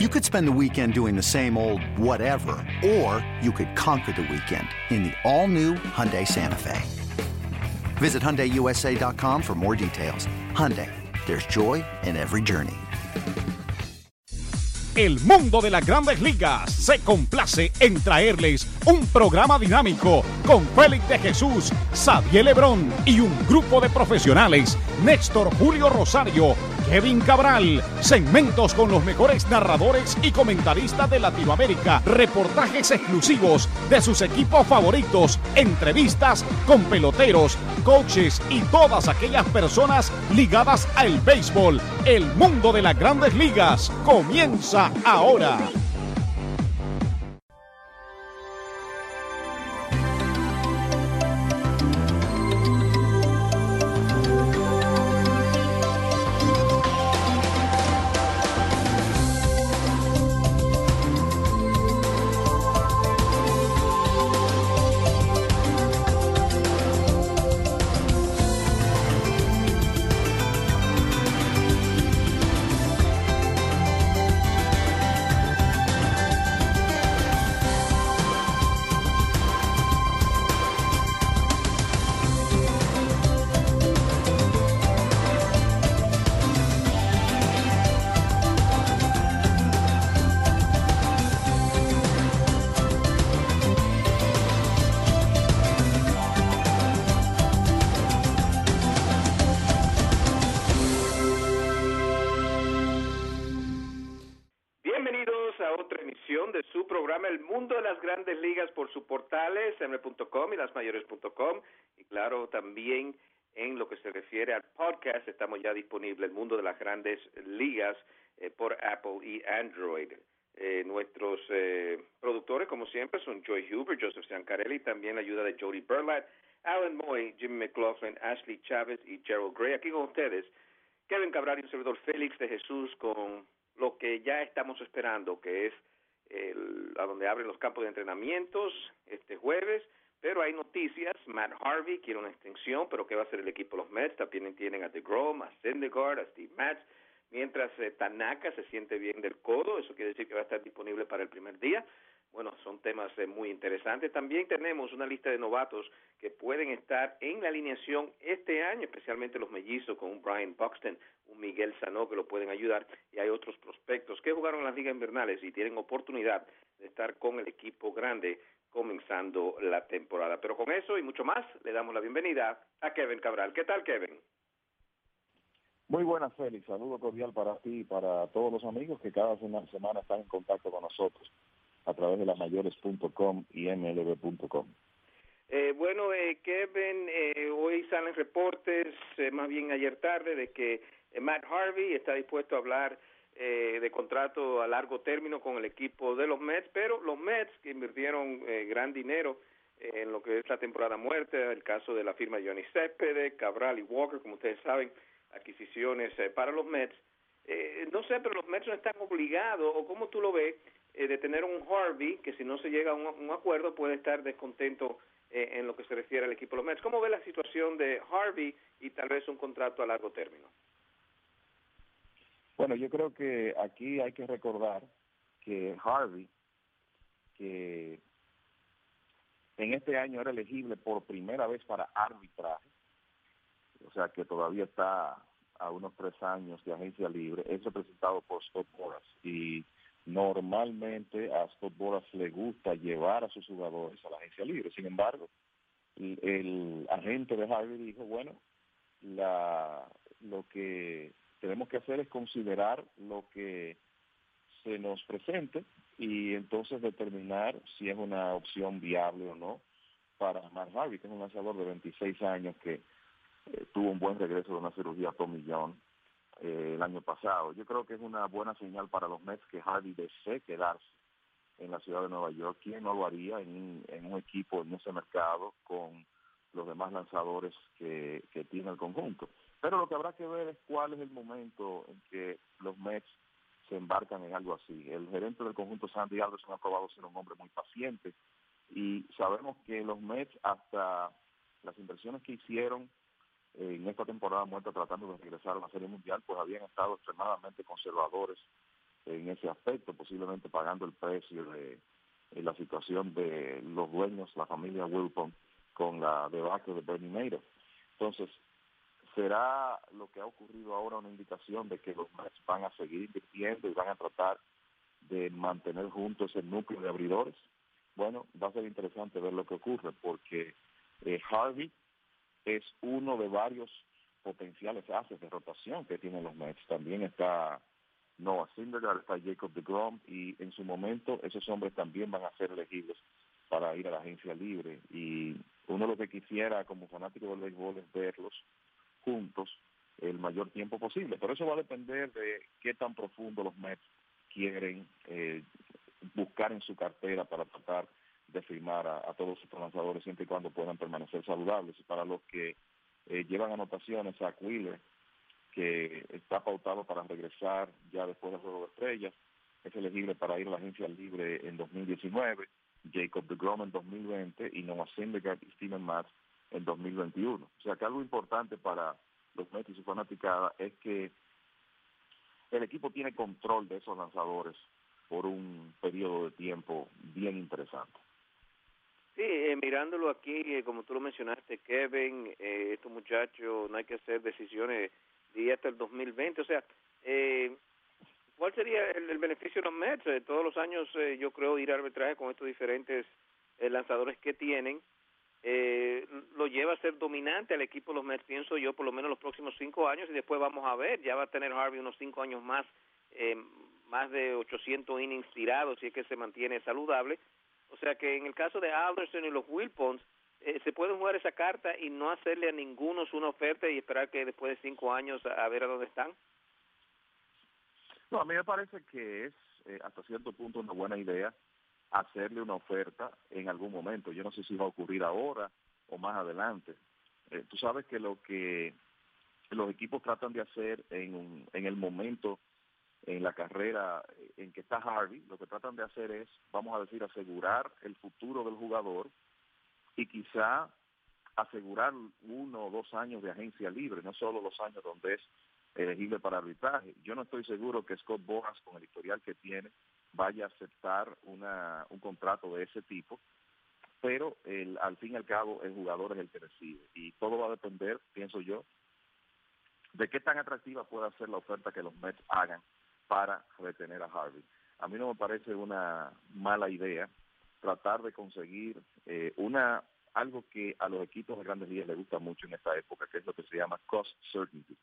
You could spend the weekend doing the same old whatever, or you could conquer the weekend in the all-new Hyundai Santa Fe. Visit HyundaiUSA.com for more details. Hyundai, there's joy in every journey. El mundo de las grandes ligas se complace en traerles un programa dinámico con Félix de Jesús, Xavier Lebrón y un grupo de profesionales, Néstor Julio Rosario, Kevin Cabral, segmentos con los mejores narradores y comentaristas de Latinoamérica, reportajes exclusivos de sus equipos favoritos, entrevistas con peloteros, coaches y todas aquellas personas ligadas al béisbol. El mundo de las grandes ligas comienza ahora. Bienvenidos a otra emisión de su programa El Mundo de las Grandes Ligas por sus portales, m.com y lasmayores.com y claro, también en lo que se refiere al podcast, estamos ya disponibles El Mundo de las Grandes Ligas eh, por Apple y Android. Eh, nuestros eh, productores, como siempre, son Joy Huber, Joseph Sancarelli, también la ayuda de Jody Burlap, Alan Moy, Jimmy McLaughlin, Ashley Chávez y Gerald Gray. Aquí con ustedes, Kevin Cabral y un servidor Félix de Jesús con lo que ya estamos esperando, que es el, a donde abren los campos de entrenamientos este jueves. Pero hay noticias, Matt Harvey quiere una extensión, pero ¿qué va a hacer el equipo de los Mets? También tienen a DeGrom, a Syndergaard, a Steve Matz, mientras eh, Tanaka se siente bien del codo, eso quiere decir que va a estar disponible para el primer día. Bueno, son temas eh, muy interesantes. También tenemos una lista de novatos que pueden estar en la alineación este año, especialmente los mellizos con un Brian Buxton, un Miguel Sano que lo pueden ayudar y hay otros prospectos que jugaron en las ligas invernales y tienen oportunidad de estar con el equipo grande comenzando la temporada. Pero con eso y mucho más, le damos la bienvenida a Kevin Cabral. ¿Qué tal, Kevin? Muy buenas, Félix. Saludo cordial para ti y para todos los amigos que cada semana están en contacto con nosotros a través de lasmayores.com y mlb.com. Eh, bueno, eh, Kevin, eh, hoy salen reportes, eh, más bien ayer tarde, de que eh, Matt Harvey está dispuesto a hablar eh, de contrato a largo término con el equipo de los Mets, pero los Mets que invirtieron gran dinero en lo que es la temporada muerta, el caso de la firma Johnny Céspedes, Cabral y Walker, como ustedes saben, adquisiciones para los Mets. No sé, pero los Mets no están obligados, o como tú lo ves, de tener un Harvey que si no se llega a un, acuerdo puede estar descontento eh, en lo que se refiere al equipo de los Mets. ¿Cómo ve la situación de Harvey y tal vez un contrato a largo término? Bueno, yo creo que aquí hay que recordar que Harvey, que en este año era elegible por primera vez para arbitraje, o sea que todavía está a unos tres años de agencia libre, es representado por Scott Boras y normalmente a Scott Boras le gusta llevar a sus jugadores a la agencia libre. Sin embargo, el, agente de Harvey dijo, bueno, la, lo que tenemos que hacer es considerar lo que se nos presente y entonces determinar si es una opción viable o no para Mark Harvey, que es un lanzador de 26 años que eh, tuvo un buen regreso de una cirugía John eh, el año pasado. Yo creo que es una buena señal para los Mets que Harvey desee quedarse en la ciudad de Nueva York. ¿Quién no lo haría en, en un equipo, en ese mercado, con los demás lanzadores que, que tiene el conjunto? Pero lo que habrá que ver es cuál es el momento en que los Mets se embarcan en algo así. El gerente del conjunto Sandy Alderson ha probado ser un hombre muy paciente y sabemos que los Mets hasta las inversiones que hicieron en esta temporada muerta tratando de regresar a la Serie Mundial, pues habían estado extremadamente conservadores en ese aspecto, posiblemente pagando el precio de, la situación de los dueños, la familia Wilpon, con la debacle de Bernie Madoff. Entonces, ¿será lo que ha ocurrido ahora una indicación de que los Mets van a seguir invirtiendo y van a tratar de mantener juntos el núcleo de abridores? Bueno, va a ser interesante ver lo que ocurre, porque eh, Harvey es uno de varios potenciales haces de rotación que tienen los Mets. También está Noah Syndergaard, está Jacob DeGrom y en su momento esos hombres también van a ser elegibles para ir a la agencia libre. Y uno lo que quisiera como fanático del béisbol es verlos juntos el mayor tiempo posible. Pero eso va a depender de qué tan profundo los Mets quieren eh, buscar en su cartera para tratar de firmar a, todos sus lanzadores siempre y cuando puedan permanecer saludables. Y para los que eh, llevan anotaciones a Wheeler, que está pautado para regresar ya después del Juego de Estrellas, es elegible para ir a la agencia libre en 2019, Jacob DeGrom en 2020 y Noah Syndergaard y Steven Matz en 2021. O sea que algo importante para los Mets y fanaticada es que el equipo tiene control de esos lanzadores por un periodo de tiempo bien interesante. Sí, eh, mirándolo aquí, eh, como tú lo mencionaste, Kevin, eh, estos muchachos, no hay que hacer decisiones de hasta el 2020. O sea, eh, ¿cuál sería el, beneficio de los Mets? Eh, todos los años yo creo ir a arbitraje con estos diferentes lanzadores que tienen. lo lleva a ser dominante al equipo de los Mets, pienso yo, por lo menos los próximos cinco años, y después vamos a ver, ya va a tener Harvey unos cinco años más, más de 800 innings tirados, si es que se mantiene saludable, o sea que en el caso de Alderson y los Wilpons, eh, se puede jugar esa carta y no hacerle a ninguno una oferta y esperar que después de cinco años a, ver a dónde están. No, a mí me parece que es eh, hasta cierto punto una buena idea hacerle una oferta en algún momento. Yo no sé si va a ocurrir ahora o más adelante. Eh, tú sabes que lo que los equipos tratan de hacer en, en el momento en la carrera en que está Harvey, lo que tratan de hacer es, vamos a decir, asegurar el futuro del jugador y quizá asegurar uno o dos años de agencia libre, no solo los años donde es elegible para arbitraje. Yo no estoy seguro que Scott Boras, con el historial que tiene, vaya a aceptar una, un contrato de ese tipo, pero el, al fin y al cabo el jugador es el que decide y todo va a depender, pienso yo, de qué tan atractiva pueda ser la oferta que los Mets hagan para retener a Harvey. A mí no me parece una mala idea tratar de conseguir eh, una algo que a los equipos de grandes ligas les gusta mucho en esta época, que es lo que se llama cost certainty.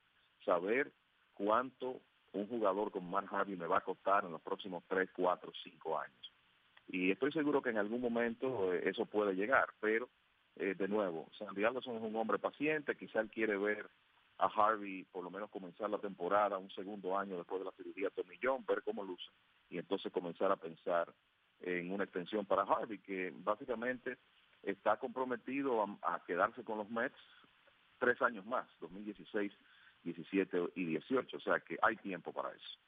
Saber cuánto un jugador como Mark Harvey me va a costar en los próximos 3, 4, 5 años. Y estoy seguro que en algún momento eh, eso puede llegar, pero eh, de nuevo, Sandy Alderson es un hombre paciente, quizá él quiere ver a Harvey por lo menos comenzar la temporada un segundo año después de la cirugía Tomillón, ver cómo luce y entonces comenzar a pensar en una extensión para Harvey, que básicamente está comprometido a, quedarse con los Mets tres años más, 2016, 17 y 18, o sea que hay tiempo para eso.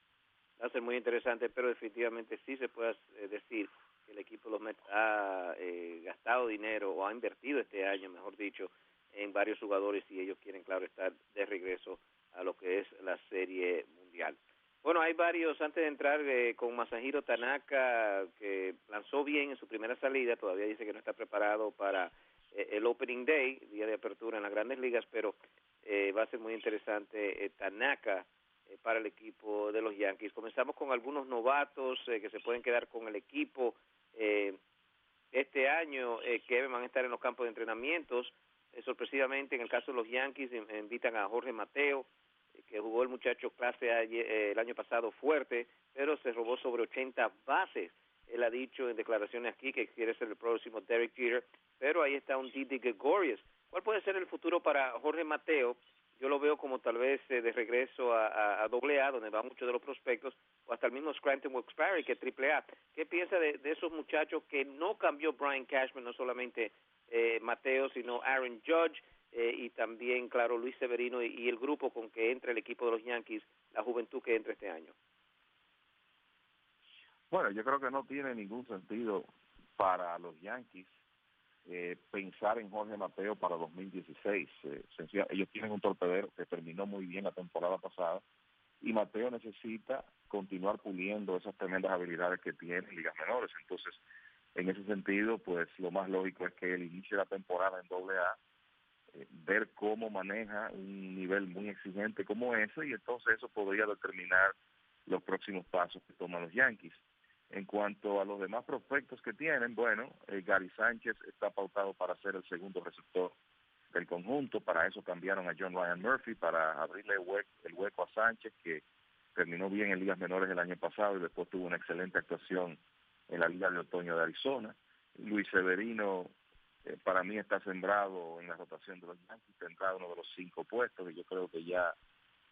Va a ser muy interesante, pero definitivamente sí se puede eh, decir que el equipo de los Mets ha eh, gastado dinero o ha invertido este año, mejor dicho, en varios jugadores y ellos quieren, claro, estar de regreso a lo que es la Serie Mundial. Bueno, hay varios, antes de entrar eh, con Masahiro Tanaka, que lanzó bien en su primera salida, todavía dice que no está preparado para eh, el Opening Day, día de apertura en las grandes ligas, pero eh, va a ser muy interesante Tanaka para el equipo de los Yankees. Comenzamos con algunos novatos que se pueden quedar con el equipo este año, que van a estar en los campos de entrenamientos. Sorpresivamente, en el caso de los Yankees, invitan a Jorge Mateo, que jugó el muchacho clase eh, el año pasado fuerte, pero se robó sobre 80 bases. Él ha dicho en declaraciones aquí que quiere ser el próximo Derek Jeter, pero ahí está un Didi Gregorius. ¿Cuál puede ser el futuro para Jorge Mateo? Yo lo veo como tal vez eh, de regreso a, a, A, donde van muchos de los prospectos, o hasta el mismo Scranton Wilkes-Barre, que es triple A. ¿Qué piensa de, esos muchachos que no cambió Brian Cashman, no solamente eh, Mateo, sino Aaron Judge? Eh, y también, claro, Luis Severino y, el grupo con que entra el equipo de los Yankees, la juventud que entra este año. Bueno, yo creo que no tiene ningún sentido para los Yankees eh, pensar en Jorge Mateo para 2016. Eh, ellos tienen un torpedero que terminó muy bien la temporada pasada y Mateo necesita continuar puliendo esas tremendas habilidades que tiene en ligas menores. Entonces, en ese sentido, pues lo más lógico es que él inicie la temporada en doble A, eh, ver cómo maneja un nivel muy exigente como ese y entonces eso podría determinar los próximos pasos que toman los Yankees. En cuanto a los demás prospectos que tienen, bueno, eh, Gary Sánchez está pautado para ser el segundo receptor del conjunto, para eso cambiaron a John Ryan Murphy, para abrirle el hueco, a Sánchez, que terminó bien en ligas menores el año pasado y después tuvo una excelente actuación en la Liga de Otoño de Arizona. Luis Severino eh, para mí está sembrado en la rotación de los Yankees, tendrá uno de los cinco puestos y yo creo que ya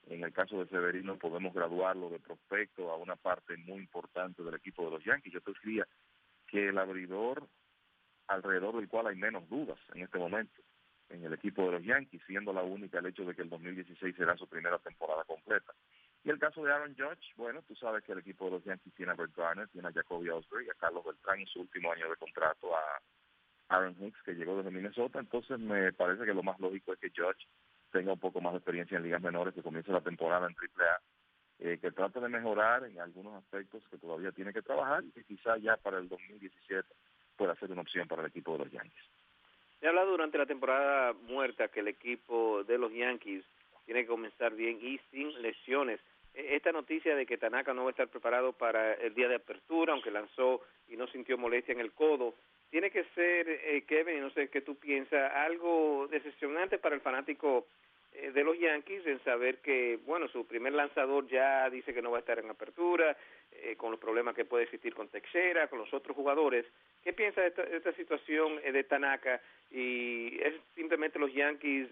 en el caso de Severino podemos graduarlo de prospecto a una parte muy importante del equipo de los Yankees. Yo te diría que el abridor alrededor del cual hay menos dudas en este momento en el equipo de los Yankees, siendo la única el hecho de que el 2016 será su primera temporada completa. Y el caso de Aaron Judge, bueno, tú sabes que el equipo de los Yankees tiene a Brett Garner, tiene a Jacoby Osbury, a Carlos Beltrán en su último año de contrato, a Aaron Hicks, que llegó desde Minnesota, entonces me parece que lo más lógico es que Judge tenga un poco más de experiencia en ligas menores, que comience la temporada en AAA, eh, que trate de mejorar en algunos aspectos que todavía tiene que trabajar y que quizá ya para el 2017 pueda ser una opción para el equipo de los Yankees. Ha hablado durante la temporada muerta que el equipo de los Yankees tiene que comenzar bien y sin lesiones. E, esta noticia de que Tanaka no va a estar preparado para el día de apertura, aunque lanzó y no sintió molestia en el codo, tiene que ser, eh, Kevin, no sé qué tú piensas, algo decepcionante para el fanático eh, de los Yankees en saber que, bueno, su primer lanzador ya dice que no va a estar en apertura, eh, con los problemas que puede existir con Texera, con los otros jugadores. ¿Qué piensa de esta, situación eh, de Tanaka? Y es simplemente los Yankees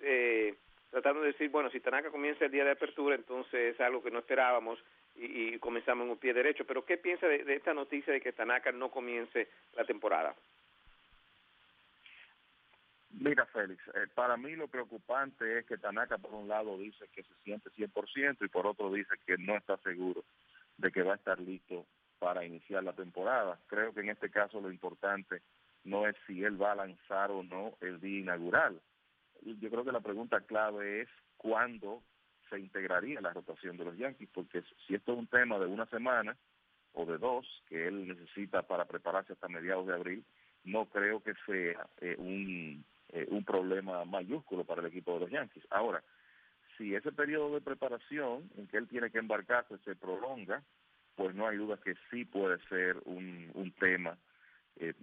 tratando de decir, bueno, si Tanaka comienza el día de apertura, entonces es algo que no esperábamos y, comenzamos en un pie derecho. Pero ¿qué piensa de esta noticia de que Tanaka no comience la temporada? Mira, Félix, eh, para mí lo preocupante es que Tanaka por un lado dice que se siente 100% y por otro dice que no está seguro de que va a estar listo para iniciar la temporada. Creo que en este caso lo importante no es si él va a lanzar o no el día inaugural. Yo creo que la pregunta clave es cuándo se integraría la rotación de los Yankees, porque si esto es un tema de una semana o de dos que él necesita para prepararse hasta mediados de abril, no creo que sea eh, un eh, un problema mayúsculo para el equipo de los Yankees. Ahora, si ese periodo de preparación en que él tiene que embarcarse se prolonga, pues no hay duda que sí puede ser un, un tema eh,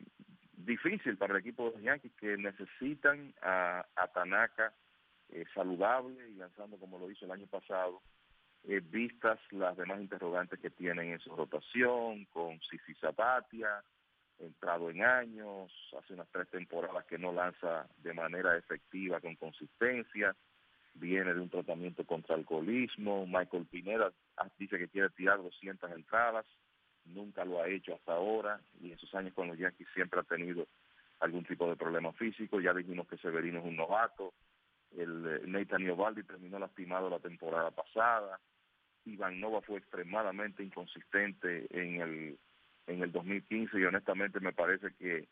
difícil para el equipo de los Yankees que necesitan a, Tanaka eh, saludable y lanzando como lo hizo el año pasado, vistas las demás interrogantes que tienen en su rotación, con Sisi Zapatia, entrado en años, hace unas tres temporadas que no lanza de manera efectiva, con consistencia, viene de un tratamiento contra alcoholismo, Michael Pineda dice que quiere tirar 200 entradas, nunca lo ha hecho hasta ahora y en sus años con los Yankees siempre ha tenido algún tipo de problema físico, ya dijimos que Severino es un novato, el eh, Nathan Iovaldi terminó lastimado la temporada pasada, Iván Nova fue extremadamente inconsistente en el en el 2015 y honestamente me parece que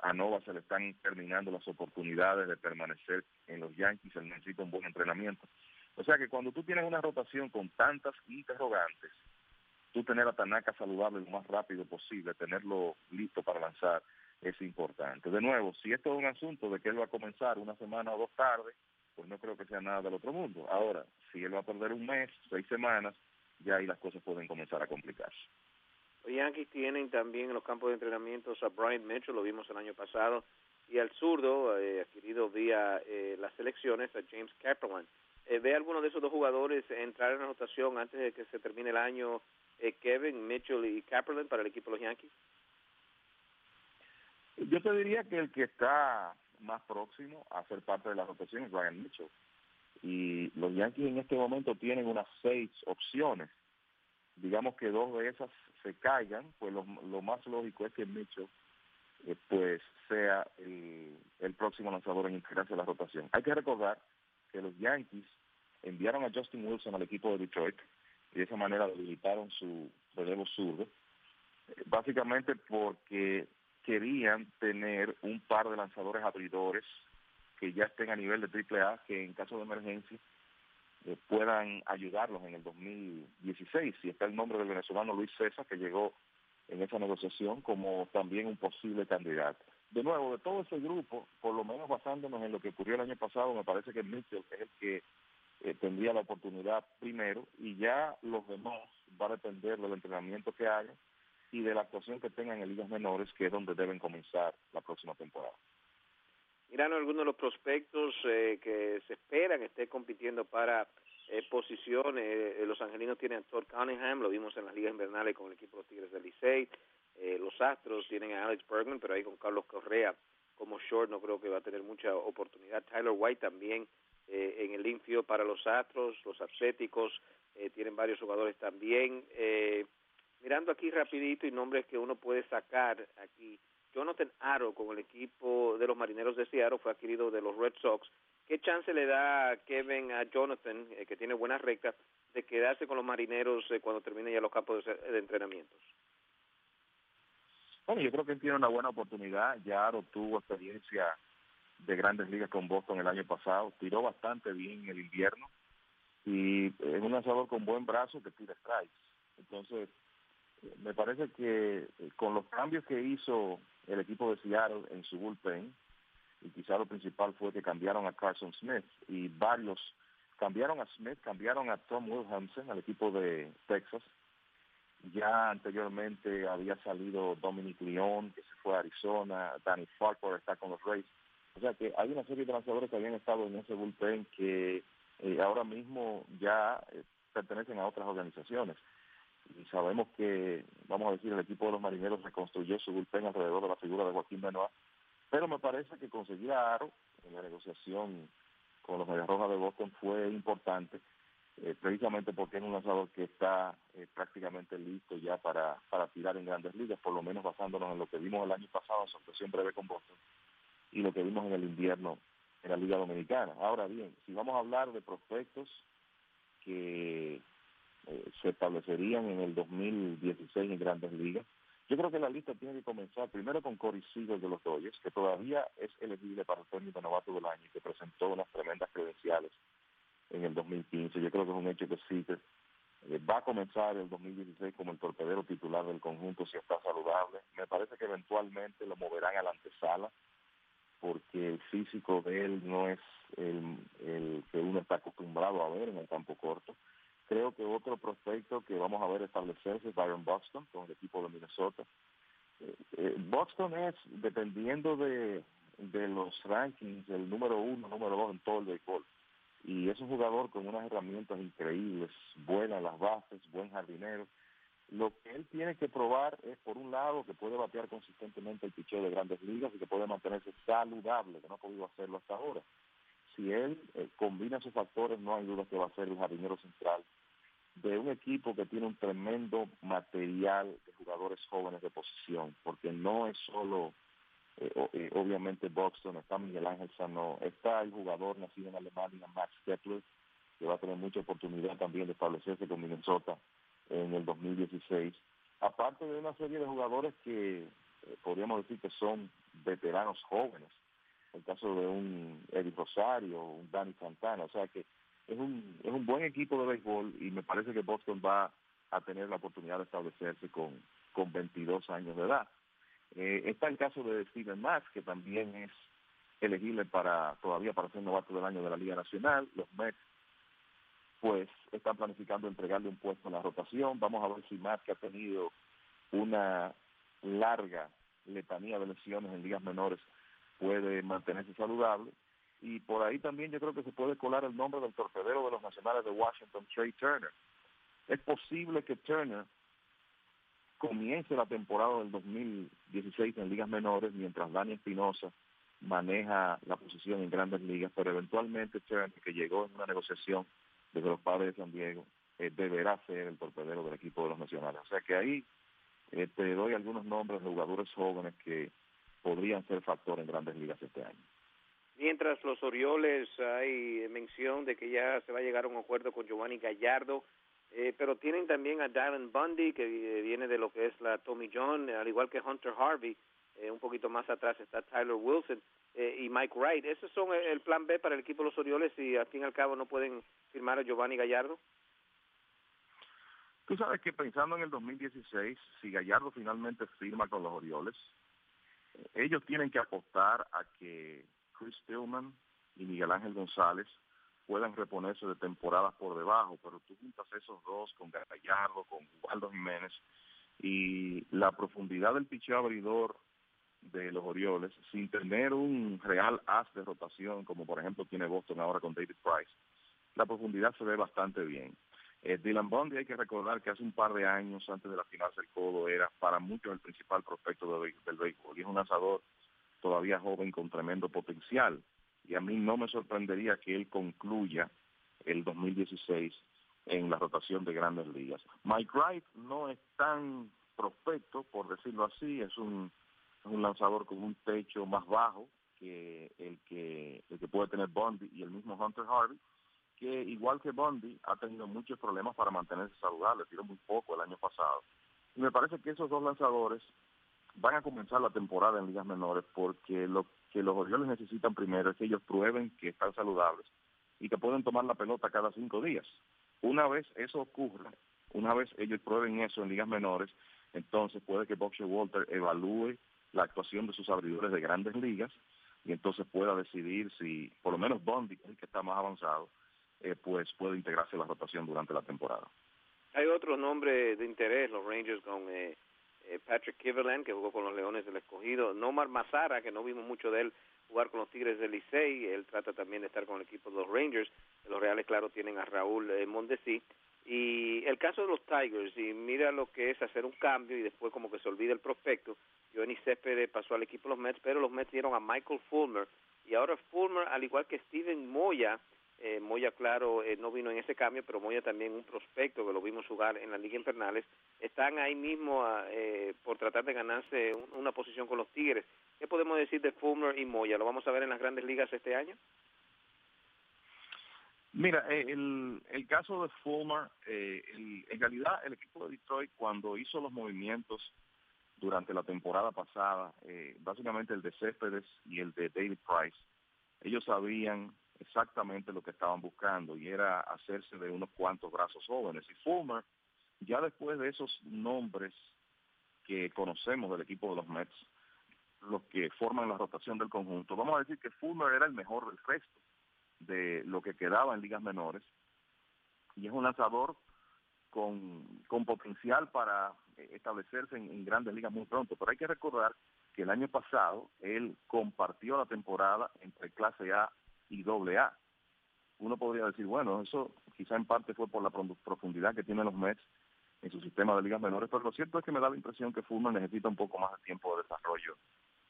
a Nova se le están terminando las oportunidades de permanecer en los Yankees, él necesita un buen entrenamiento. O sea que cuando tú tienes una rotación con tantas interrogantes, tú tener a Tanaka saludable lo más rápido posible, tenerlo listo para lanzar, es importante. De nuevo, si esto es un asunto de que él va a comenzar una semana o dos tarde, pues no creo que sea nada del otro mundo. Ahora, si él va a perder un mes, seis semanas, ya ahí las cosas pueden comenzar a complicarse. Los Yankees tienen también en los campos de entrenamiento a Brian Mitchell, lo vimos el año pasado, y al zurdo, eh, adquirido vía eh, las selecciones, a James Kaplan. Eh, ¿Ve alguno de esos dos jugadores entrar en la rotación antes de que se termine el año, Kevin, Mitchell y Kaplan para el equipo de los Yankees? Yo te diría que el que está más próximo a ser parte de la rotación es Brian Mitchell. Y los Yankees en este momento tienen unas seis opciones digamos que dos de esas se caigan, pues lo, más lógico es que Mitchell eh, pues sea el, el, próximo lanzador en integrarse a la rotación. Hay que recordar que los Yankees enviaron a Justin Wilson al equipo de Detroit y de esa manera debilitaron su relevo zurdo, eh, básicamente porque querían tener un par de lanzadores abridores que ya estén a nivel de AAA, que en caso de emergencia eh, puedan ayudarlos en el 2016. Y está el nombre del venezolano Luis César, que llegó en esa negociación como también un posible candidato. De nuevo, de todo ese grupo, por lo menos basándonos en lo que ocurrió el año pasado, me parece que Mitchell es el que eh, tendría la oportunidad primero y ya los demás va a depender del entrenamiento que hagan y de la actuación que tengan en ligas menores, que es donde deben comenzar la próxima temporada. Mirando algunos de los prospectos eh, que se esperan esté compitiendo para eh, posiciones, eh, los angelinos tienen a Todd Cunningham, lo vimos en las ligas invernales con el equipo de los Tigres del Licey, los Astros tienen a Alex Bergman, pero ahí con Carlos Correa como short no creo que va a tener mucha oportunidad. Tyler White también en el infield para los Astros, los Atléticos tienen varios jugadores también. mirando aquí rapidito y nombres que uno puede sacar aquí, Jonathan Aro con el equipo de los Marineros de Seattle fue adquirido de los Red Sox. ¿Qué chance le da Kevin a Jonathan, eh, que tiene buenas rectas, de quedarse con los Marineros eh, cuando termine ya los campos de, entrenamientos? Bueno, yo creo que él tiene una buena oportunidad. Ya Aro tuvo experiencia de grandes ligas con Boston el año pasado. Tiró bastante bien en el invierno y es un lanzador con buen brazo que tira strikes. Entonces, me parece que eh, con los cambios que hizo el equipo de Seattle en su bullpen, y quizá lo principal fue que cambiaron a Carson Smith y varios cambiaron a Smith, cambiaron a Tom Williamson al equipo de Texas. Ya anteriormente había salido Dominic León, que se fue a Arizona, Danny Farquhar está con los Rays. O sea que hay una serie de lanzadores que habían estado en ese bullpen que eh, ahora mismo ya eh, pertenecen a otras organizaciones. Y sabemos que, vamos a decir, el equipo de los marineros reconstruyó su bullpen alrededor de la figura de Joaquín Benoit, pero me parece que conseguir a Aro en la negociación con los Medias Rojas de Boston fue importante, eh, precisamente porque es un lanzador que está prácticamente listo ya para, para tirar en grandes ligas, por lo menos basándonos en lo que vimos el año pasado en su actuación breve con Boston y lo que vimos en el invierno en la Liga Dominicana. Ahora bien, si vamos a hablar de prospectos que eh, se establecerían en el 2016 en grandes ligas. Yo creo que la lista tiene que comenzar primero con Corey Seager de los Dodgers, que todavía es elegible para el premio de novato del año y que presentó unas tremendas credenciales en el 2015. Yo creo que es un hecho que Seager eh, va a comenzar el 2016 como el torpedero titular del conjunto si está saludable. Me parece que eventualmente lo moverán a la antesala porque el físico de él no es el que uno está acostumbrado a ver en el campo corto. Creo que otro prospecto que vamos a ver establecerse es Byron Buxton con el equipo de Minnesota. Eh, eh, Buxton es, dependiendo de, de los rankings, el número uno, número dos en todo el béisbol. Y es un jugador con unas herramientas increíbles, buenas las bases, buen jardinero. Lo que él tiene que probar es, por un lado, que puede batear consistentemente el picheo de grandes ligas y que puede mantenerse saludable, que no ha podido hacerlo hasta ahora. Si él eh, combina esos factores, no hay duda que va a ser el jardinero central de un equipo que tiene un tremendo material de jugadores jóvenes de posición, porque no es solo, eh, eh, obviamente, Boston, está Miguel Ángel Sano, está el jugador nacido en Alemania, Max Kepler, que va a tener mucha oportunidad también de establecerse con Minnesota en el 2016. Aparte de una serie de jugadores que eh, podríamos decir que son veteranos jóvenes, el caso de un Eddie Rosario, un Danny Santana, o sea que es un, es un buen equipo de béisbol y me parece que Boston va a tener la oportunidad de establecerse con, con 22 años de edad. Eh, está el caso de Steven Max, que también es elegible para todavía para ser novato del año de la Liga Nacional. Los Mets pues están planificando entregarle un puesto en la rotación. Vamos a ver si Max, que ha tenido una larga letanía de lesiones en ligas menores, puede mantenerse saludable y por ahí también yo creo que se puede colar el nombre del torpedero de los nacionales de Washington, Trey Turner. Es posible que Turner comience la temporada del 2016 en ligas menores mientras Dani Espinosa maneja la posición en grandes ligas, pero eventualmente Turner, que llegó en una negociación desde los padres de San Diego, eh, deberá ser el torpedero del equipo de los nacionales. O sea que ahí eh, te doy algunos nombres de jugadores jóvenes que podrían ser factor en grandes ligas este año. Mientras los Orioles hay mención de que ya se va a llegar a un acuerdo con Giovanni Gallardo, eh, pero tienen también a Dylan Bundy, que viene de lo que es la Tommy John, al igual que Hunter Harvey, eh, un poquito más atrás está Tyler Wilson eh, y Mike Wright. ¿Esos son el plan B para el equipo de los Orioles y al fin y al cabo no pueden firmar a Giovanni Gallardo? Tú sabes que pensando en el 2016, si Gallardo finalmente firma con los Orioles, ellos tienen que apostar a que Chris Tillman y Miguel Ángel González puedan reponerse de temporadas por debajo, pero tú juntas esos dos con Gallardo, con Waldo Jiménez y la profundidad del picheo abridor de los Orioles sin tener un real as de rotación como por ejemplo tiene Boston ahora con David Price, la profundidad se ve bastante bien. Eh, Dylan Bundy hay que recordar que hace un par de años antes de la final del codo era para muchos el principal prospecto del béisbol y es un lanzador todavía joven con tremendo potencial y a mí no me sorprendería que él concluya el 2016 en la rotación de grandes ligas. Mike Wright no es tan prospecto, por decirlo así, es un, un lanzador con un techo más bajo que el que el que puede tener Bundy y el mismo Hunter Harvey, que igual que Bundy ha tenido muchos problemas para mantenerse saludable, tiró muy poco el año pasado. Y me parece que esos dos lanzadores van a comenzar la temporada en ligas menores porque lo que los Orioles necesitan primero es que ellos prueben que están saludables y que pueden tomar la pelota cada cinco días. Una vez eso ocurra, una vez ellos prueben eso en ligas menores, entonces puede que Boxer Walter evalúe la actuación de sus abridores de grandes ligas y entonces pueda decidir si, por lo menos Bondi, que que está más avanzado, eh, pues puede integrarse la rotación durante la temporada. Hay otro nombre de interés, los Rangers con eh, eh, Patrick Kiverland, que jugó con los Leones del Escogido, Nomar Mazara, que no vimos mucho de él jugar con los Tigres del Licey, él trata también de estar con el equipo de los Rangers, los Reales, claro, tienen a Raúl eh, Mondesi, y el caso de los Tigers, y mira lo que es hacer un cambio y después como que se olvida el prospecto, Johnny Céspedes pasó al equipo de los Mets, pero los Mets dieron a Michael Fulmer, y ahora Fulmer, al igual que Steven Moya, eh, Moya, claro, eh, no vino en ese cambio, pero Moya también un prospecto que lo vimos jugar en la Liga Infernales. Están ahí mismo eh, por tratar de ganarse una posición con los Tigres. ¿Qué podemos decir de Fulmer y Moya? ¿Lo vamos a ver en las grandes ligas este año? Mira, el, el caso de Fulmer, en realidad el equipo de Detroit cuando hizo los movimientos durante la temporada pasada, básicamente el de Céspedes y el de David Price, ellos sabían exactamente lo que estaban buscando y era hacerse de unos cuantos brazos jóvenes. Y Fulmer, ya después de esos nombres que conocemos del equipo de los Mets, los que forman la rotación del conjunto, vamos a decir que Fulmer era el mejor del resto de lo que quedaba en ligas menores y es un lanzador con, con potencial para establecerse en, en grandes ligas muy pronto, pero hay que recordar que el año pasado él compartió la temporada entre clase A y doble A. Uno podría decir, bueno, eso quizá en parte fue por la profundidad que tienen los Mets en su sistema de ligas menores, pero lo cierto es que me da la impresión que Fulmer necesita un poco más de tiempo de desarrollo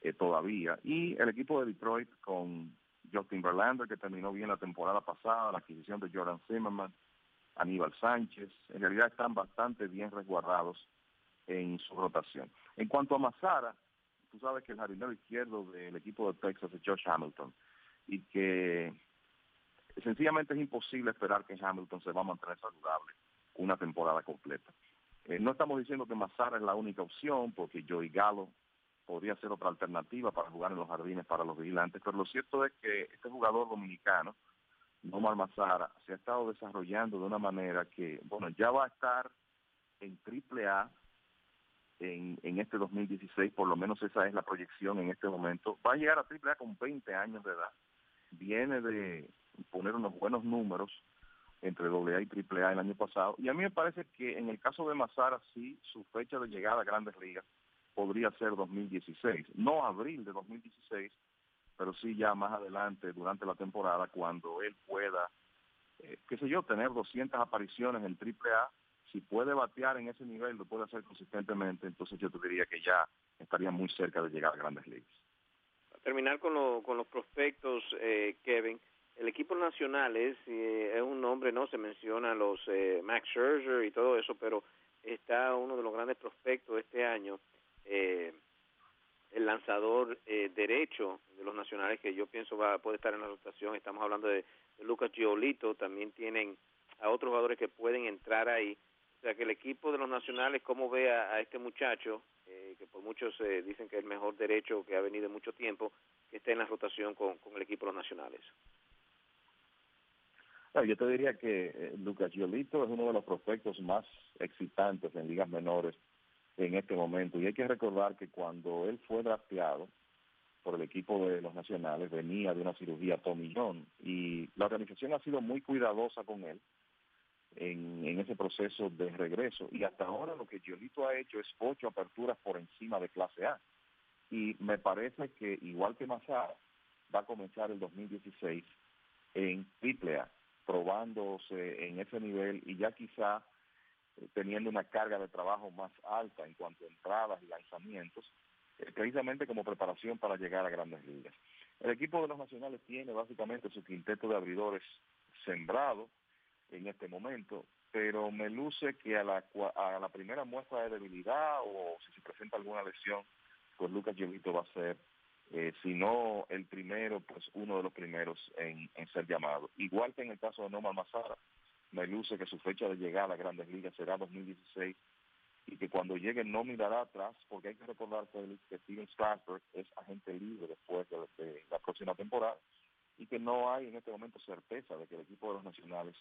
eh, todavía. Y el equipo de Detroit con Justin Verlander, que terminó bien la temporada pasada, la adquisición de Jordan Zimmerman, Aníbal Sánchez, en realidad están bastante bien resguardados en su rotación. En cuanto a Mazara, tú sabes que el jardinero izquierdo del equipo de Texas es Josh Hamilton y que sencillamente es imposible esperar que Hamilton se va a mantener saludable una temporada completa. Eh, no estamos diciendo que Mazara es la única opción, porque Joey Galo podría ser otra alternativa para jugar en los jardines para los vigilantes, pero lo cierto es que este jugador dominicano, Nomar Mazara, se ha estado desarrollando de una manera que, bueno, ya va a estar en triple A en, en este 2016, por lo menos esa es la proyección en este momento, va a llegar a triple A con 20 años de edad viene de poner unos buenos números entre AA y AAA el año pasado. Y a mí me parece que en el caso de Mazara, sí, su fecha de llegada a grandes ligas podría ser 2016. No abril de 2016, pero sí ya más adelante durante la temporada cuando él pueda, eh, qué sé yo, tener 200 apariciones en AAA. Si puede batear en ese nivel, lo puede hacer consistentemente, entonces yo te diría que ya estaría muy cerca de llegar a grandes ligas terminar con, lo, con los prospectos, eh, Kevin. El equipo nacional es, eh, es un nombre, no se menciona los eh, Max Scherzer y todo eso, pero está uno de los grandes prospectos este año, eh, el lanzador eh, derecho de los nacionales que yo pienso va puede estar en la rotación. Estamos hablando de, Lucas Giolito, también tienen a otros jugadores que pueden entrar ahí. O sea que el equipo de los nacionales, ¿cómo ve a, este muchacho que por muchos eh, dicen que es el mejor derecho que ha venido en mucho tiempo, que esté en la rotación con, el equipo de los nacionales. yo te diría que eh, Lucas Giolito es uno de los prospectos más excitantes en ligas menores en este momento. Y hay que recordar que cuando él fue drafteado por el equipo de los nacionales, venía de una cirugía tomillón y la organización ha sido muy cuidadosa con él en, ese proceso de regreso. Y hasta ahora lo que Giolito ha hecho es ocho aperturas por encima de clase A. Y me parece que, igual que Mazara, va a comenzar el 2016 en triple A, probándose en ese nivel y ya quizá teniendo una carga de trabajo más alta en cuanto a entradas y lanzamientos, eh, precisamente como preparación para llegar a grandes ligas. El equipo de los nacionales tiene básicamente su quinteto de abridores sembrado, en este momento, pero me luce que a la, a la primera muestra de debilidad o si se presenta alguna lesión, pues Lucas Giolito va a ser, eh, si no el primero, pues uno de los primeros en, en ser llamado. Igual que en el caso de Norman Mazara, me luce que su fecha de llegada a Grandes Ligas será 2016 y que cuando llegue no mirará atrás, porque hay que recordar que Steven Strasberg es agente libre después de la próxima temporada y que no hay en este momento certeza de que el equipo de los nacionales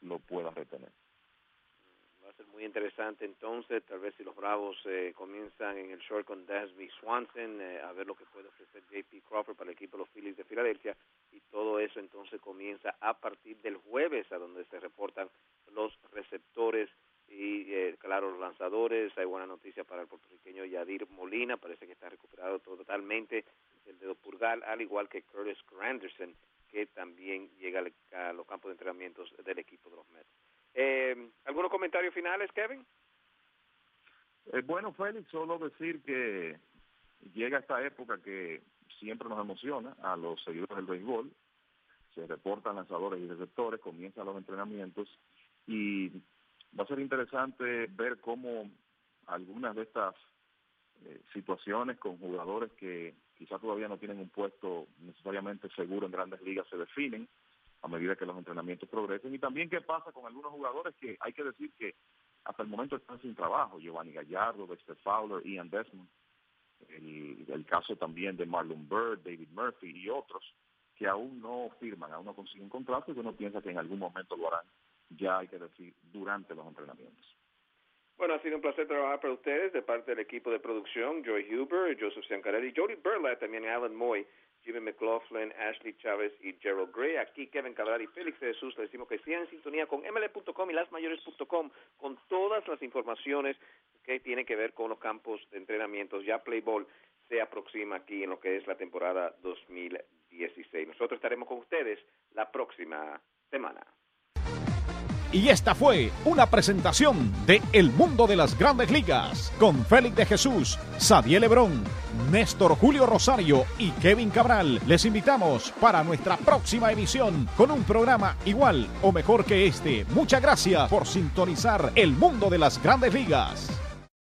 lo pueda retener. A ser muy interesante entonces, tal vez si los Bravos eh, comienzan en el short con Dasby Swanson, eh, a ver lo que puede ofrecer JP Crawford para el equipo de los Phillies de Filadelfia, y todo eso entonces comienza a partir del jueves, a donde se reportan los receptores y, eh, claro, los lanzadores. Hay buena noticia para el puertorriqueño Yadir Molina, parece que está recuperado totalmente el dedo purgal, al igual que Curtis Granderson, que también llega a los campos de entrenamientos del equipo de los Mets. Eh, ¿Algunos comentarios finales, Kevin? Eh, bueno, Félix, solo decir que llega esta época que siempre nos emociona a los seguidores del béisbol. Se reportan lanzadores y receptores, comienzan los entrenamientos y va a ser interesante ver cómo algunas de estas eh, situaciones con jugadores que quizás todavía no tienen un puesto necesariamente seguro en grandes ligas se definen a medida que los entrenamientos progresen. Y también qué pasa con algunos jugadores que hay que decir que hasta el momento están sin trabajo, Giovanni Gallardo, Dexter Fowler, Ian Desmond, el, caso también de Marlon Bird, David Murphy y otros que aún no firman, aún no consiguen contrato y uno piensa que en algún momento lo harán, ya hay que decir, durante los entrenamientos. Bueno, ha sido un placer trabajar para ustedes de parte del equipo de producción, Joy Huber, Joseph Ciancarelli, Jody Burlett, también Alan Moy, Jimmy McLaughlin, Ashley Chávez y Gerald Gray. Aquí Kevin Cabral y Félix de Jesús le decimos que sigan en sintonía con ml.com y lasmayores.com con todas las informaciones que tienen que ver con los campos de entrenamientos. Ya Playball se aproxima aquí en lo que es la temporada 2016. Nosotros estaremos con ustedes la próxima semana. Y esta fue una presentación de El Mundo de las Grandes Ligas con Félix de Jesús, Xavier Lebrón, Néstor Julio Rosario y Kevin Cabral. Les invitamos para nuestra próxima emisión con un programa igual o mejor que este. Muchas gracias por sintonizar El Mundo de las Grandes Ligas.